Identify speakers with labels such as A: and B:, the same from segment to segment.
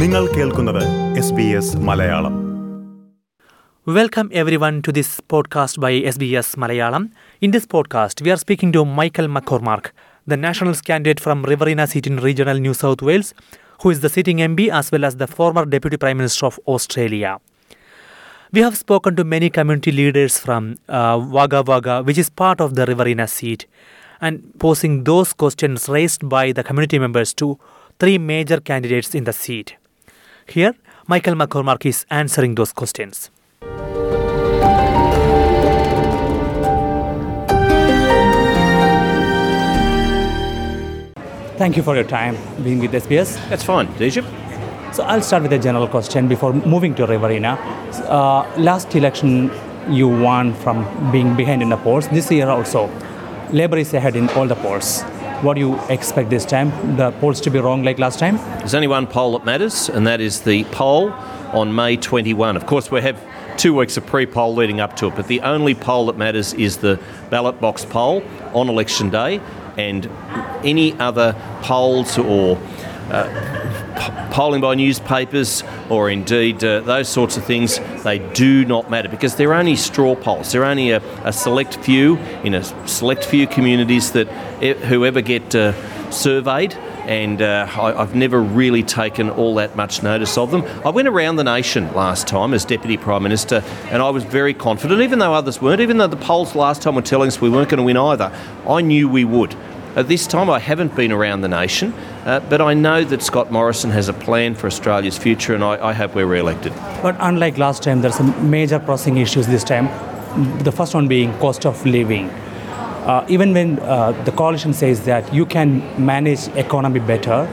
A: നിങ്ങൾ കേൾക്കുന്നത് S B S Malayalam
B: Welcome everyone to this podcast by SBS Malayalam. In this podcast, we are speaking to Michael McCormack, the Nationals candidate from Riverina seat in regional New South Wales, who is the sitting MP as well as the former Deputy Prime Minister of Australia. We have spoken to many community leaders from uh, Wagga Wagga, which is part of the Riverina seat, and posing those questions raised by the community members to three major candidates in the seat. Here, Michael McCormack is answering those questions. Thank you for your time being with SBS.
C: That's fine, Deja.
B: So I'll start with a general question before moving to Riverina. Uh, last election, you won from being behind in the polls. This year also, Labor is ahead in all the polls. What do you expect this time? The polls to be wrong like last time?
C: There's only one poll that matters, and that is the poll on May 21. Of course, we have two weeks of pre poll leading up to it, but the only poll that matters is the ballot box poll on election day, and any other polls or uh, polling by newspapers or indeed uh, those sorts of things, they do not matter because they're only straw polls. They're only a, a select few in a select few communities that whoever get uh, surveyed and uh, I, I've never really taken all that much notice of them. I went around the nation last time as Deputy Prime Minister and I was very confident, even though others weren't, even though the polls last time were telling us we weren't going to win either, I knew we would. At this time, I haven't been around the nation, uh, but I know that Scott Morrison has a plan for Australia's future, and I, I hope we're re elected.
B: But unlike last time, there's some major pressing issues this time. The first one being cost of living. Uh, even when uh, the coalition says that you can manage economy better,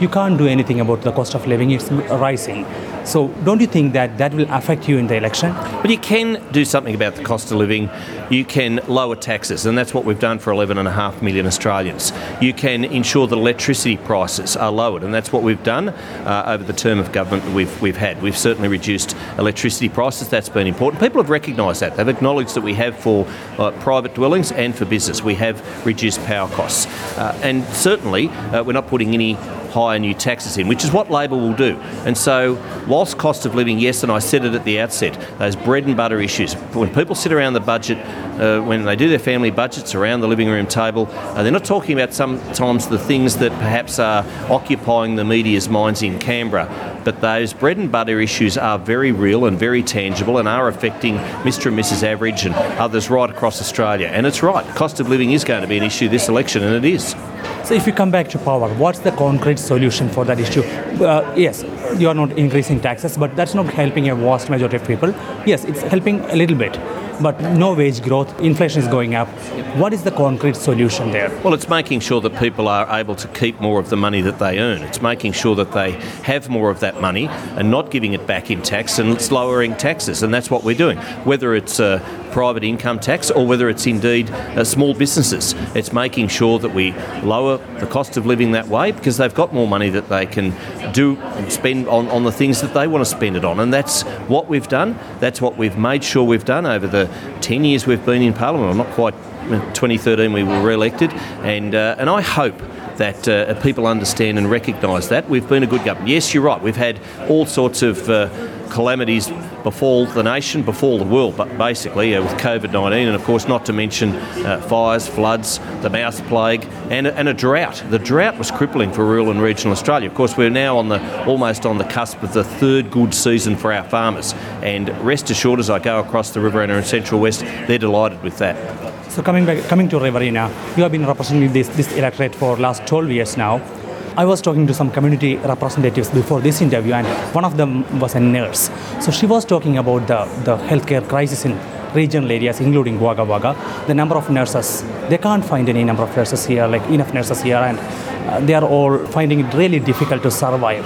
B: you can't do anything about the cost of living. It's rising. So don't you think that that will affect you in the election?
C: But you can do something about the cost of living. You can lower taxes, and that's what we've done for 11.5 million Australians. You can ensure that electricity prices are lowered, and that's what we've done uh, over the term of government that we've, we've had. We've certainly reduced electricity prices. That's been important. People have recognised that. They've acknowledged that we have for uh, private dwellings and for business. We have reduced power costs. Uh, and certainly, uh, we're not putting any higher new taxes in, which is what Labor will do. And so, whilst cost of living, yes, and I said it at the outset, those bread and butter issues, when people sit around the budget, uh, when they do their family budgets around the living room table, uh, they're not talking about sometimes the things that perhaps are occupying the media's minds in Canberra. But those bread and butter issues are very real and very tangible and are affecting Mr. and Mrs. Average and others right across Australia. And it's right, cost of living is going to be an issue this election, and it is.
B: So if you come back to power, what's the concrete solution for that issue? Uh, yes, you are not increasing taxes, but that's not helping a vast majority of people. Yes, it's helping a little bit, but no wage growth, inflation is going up. What is the concrete solution there?
C: Well, it's making sure that people are able to keep more of the money that they earn. It's making sure that they have more of that money and not giving it back in tax, and it's lowering taxes, and that's what we're doing. Whether it's uh, private income tax or whether it's indeed uh, small businesses, it's making sure that we lower the cost of living that way because they've got more money that they can do and spend on, on the things that they want to spend it on, and that's what we've done. That's what we've made sure we've done over the 10 years we've been in Parliament, or not quite. 2013 we were re-elected, and uh, and I hope that uh, people understand and recognise that we've been a good government. Yes, you're right. We've had all sorts of uh, calamities befall the nation, befall the world, but basically uh, with COVID-19, and of course not to mention uh, fires, floods, the mouse plague, and, and a drought. The drought was crippling for rural and regional Australia. Of course, we're now on the almost on the cusp of the third good season for our farmers, and rest assured, as I go across the Riverina and Central West, they're delighted with that.
B: So coming back, coming to Riverina, you have been representing this, this electorate for last 12 years now. I was talking to some community representatives before this interview, and one of them was a nurse. So she was talking about the, the healthcare crisis in regional areas, including Wagga Wagga. The number of nurses, they can't find any number of nurses here, like enough nurses here, and uh, they are all finding it really difficult to survive.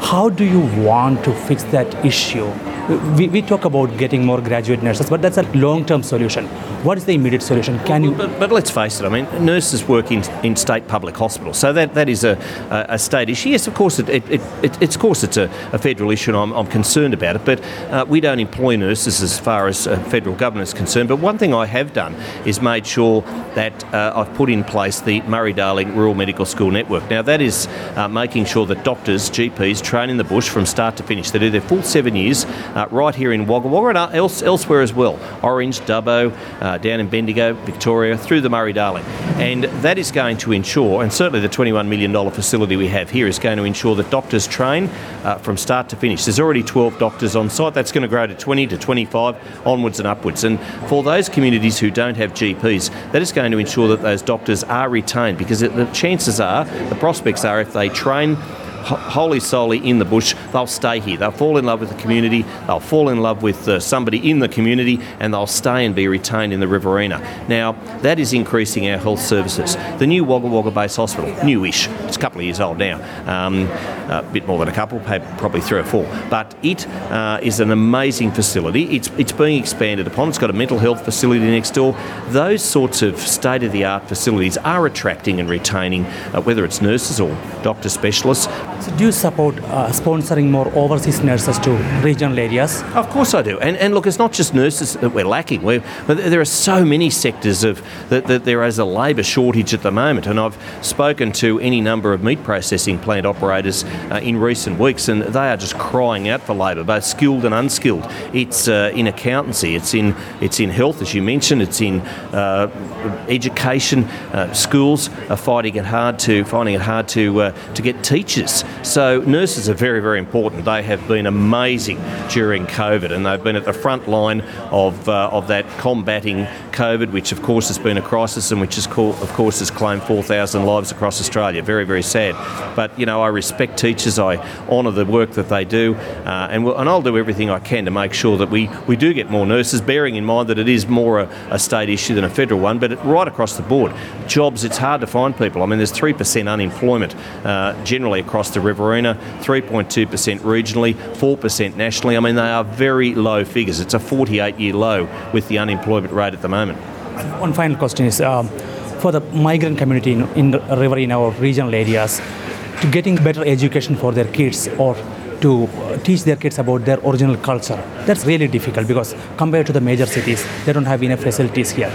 B: How do you want to fix that issue?
D: We, we talk about getting more graduate nurses, but that's a long-term solution. What is the immediate solution? Can you?
C: But, but let's face it, I mean, nurses work in, in state public hospitals, so that, that is a, a, a state issue. Yes, of course, it, it, it, it it's, of course it's a, a federal issue and I'm, I'm concerned about it, but uh, we don't employ nurses as far as uh, federal government is concerned. But one thing I have done is made sure that uh, I've put in place the Murray-Darling Rural Medical School Network. Now, that is uh, making sure that doctors, GPs, train in the bush from start to finish. They do their full seven years right here in Wagga Wagga and else, elsewhere as well. Orange, Dubbo, uh, down in Bendigo, Victoria, through the Murray-Darling. And that is going to ensure, and certainly the $21 million facility we have here is going to ensure that doctors train uh, from start to finish. There's already 12 doctors on site. That's going to grow to 20 to 25, onwards and upwards. And for those communities who don't have GPs, that is going to ensure that those doctors are retained because the chances are, the prospects are, if they train wholly solely in the bush, they'll stay here. They'll fall in love with the community, they'll fall in love with uh, somebody in the community, and they'll stay and be retained in the Riverina. Now, that is increasing our health services. The new Wagga Wagga Base Hospital, newish, it's a couple of years old now, um, a bit more than a couple, probably three or four, but it uh, is an amazing facility. It's, it's being expanded upon, it's got a mental health facility next door. Those sorts of state of the art facilities are attracting and retaining, uh, whether it's nurses or doctor specialists,
D: so do you support uh, sponsoring more overseas nurses to regional areas?
C: Of course I do. And, and look, it's not just nurses that we're lacking. We're, there are so many sectors of that, that there is a labour shortage at the moment. And I've spoken to any number of meat processing plant operators uh, in recent weeks, and they are just crying out for labour, both skilled and unskilled. It's uh, in accountancy, it's in it's in health, as you mentioned, it's in uh, education. Uh, schools are finding it hard to finding it hard to uh, to get teachers. So nurses are very, very important. They have been amazing during COVID, and they've been at the front line of uh, of that combating COVID, which of course has been a crisis, and which has co- of course has claimed 4,000 lives across Australia. Very, very sad. But you know, I respect teachers. I honour the work that they do, uh, and we'll, and I'll do everything I can to make sure that we we do get more nurses. Bearing in mind that it is more a, a state issue than a federal one, but it, right across the board, jobs. It's hard to find people. I mean, there's three percent unemployment uh, generally across the Riverina, 3.2% regionally, 4% nationally. I mean, they are very low figures. It's a 48 year low with the unemployment rate at the moment.
D: One final question is um, for the migrant community in, in Riverina or regional areas, to getting better education for their kids or to teach their kids about their original culture. That's really difficult because compared to the major cities, they don't have enough facilities here.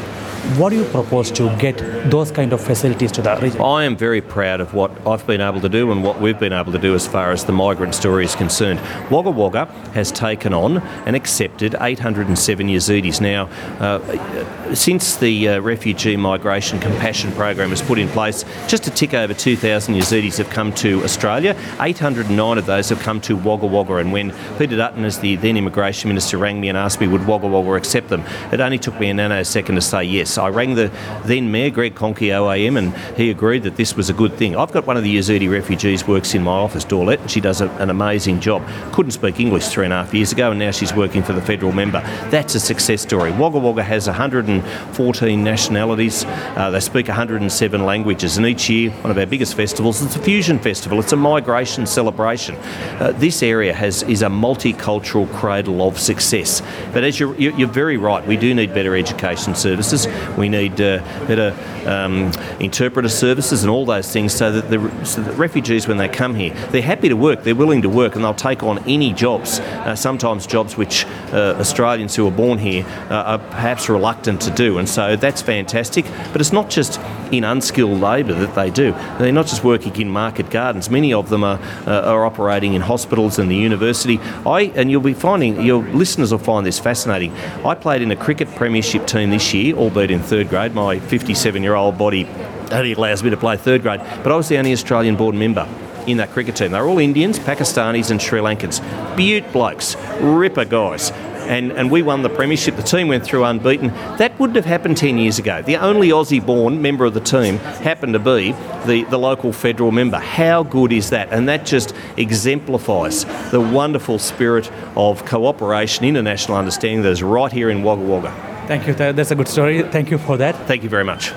D: What do you propose to get those kind of facilities to that region?
C: I am very proud of what I've been able to do and what we've been able to do as far as the migrant story is concerned. Wagga Wagga has taken on and accepted 807 Yazidis. Now, uh, since the uh, refugee migration compassion program was put in place, just a tick over 2,000 Yazidis have come to Australia. 809 of those have come to Wagga Wagga. And when Peter Dutton, as the then immigration minister, rang me and asked me would Wagga Wagga accept them, it only took me a nanosecond to say yes. I rang the then Mayor, Greg Conkey, OAM, and he agreed that this was a good thing. I've got one of the Yazidi refugees works in my office, Dorlette, and she does a, an amazing job. Couldn't speak English three and a half years ago, and now she's working for the federal member. That's a success story. Wagga Wagga has 114 nationalities. Uh, they speak 107 languages, and each year, one of our biggest festivals, it's a fusion festival. It's a migration celebration. Uh, this area has is a multicultural cradle of success. But as you're, you're very right, we do need better education services. We need uh, better um, interpreter services and all those things so that, the, so that refugees, when they come here, they're happy to work, they're willing to work, and they'll take on any jobs, uh, sometimes jobs which uh, Australians who are born here uh, are perhaps reluctant to do. And so that's fantastic. But it's not just in unskilled labour that they do. They're not just working in market gardens. Many of them are, uh, are operating in hospitals and the university. I and you'll be finding your listeners will find this fascinating. I played in a cricket premiership team this year, albeit in third grade. My 57-year-old body only allows me to play third grade, but I was the only Australian born member in that cricket team. They're all Indians, Pakistanis, and Sri Lankans. Beaut blokes, ripper guys and, and we won the premiership. The team went through unbeaten. That wouldn't have happened 10 years ago. The only Aussie born member of the team happened to be the, the local federal member. How good is that? And that just exemplifies the wonderful spirit of cooperation, international understanding that is right here in Wagga Wagga.
D: Thank you. That's a good story. Thank you for that.
C: Thank you very much.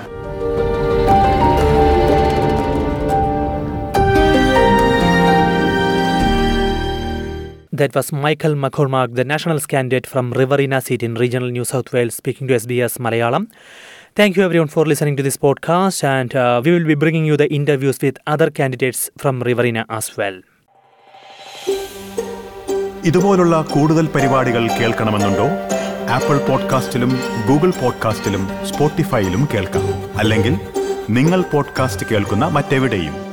B: That was Michael McCormack, the national candidate from Riverina seat in regional New South Wales, speaking to SBS Malayalam. Thank you everyone for listening to this podcast, and uh, we will be bringing you the interviews with other candidates from Riverina as well.
A: ഇതുപോലുള്ള കൂടുതൽ പരിപാടികൾ കേൾക്കണമെന്നുണ്ടോ apple പോഡ്കാസ്റ്റിലും Google പോഡ്കാസ്റ്റിലും സ്പോട്ടിഫൈയിലും കേൾക്കാം അല്ലെങ്കിൽ നിങ്ങൾ podcast കേൾക്കുന്ന മറ്റെവിടെയും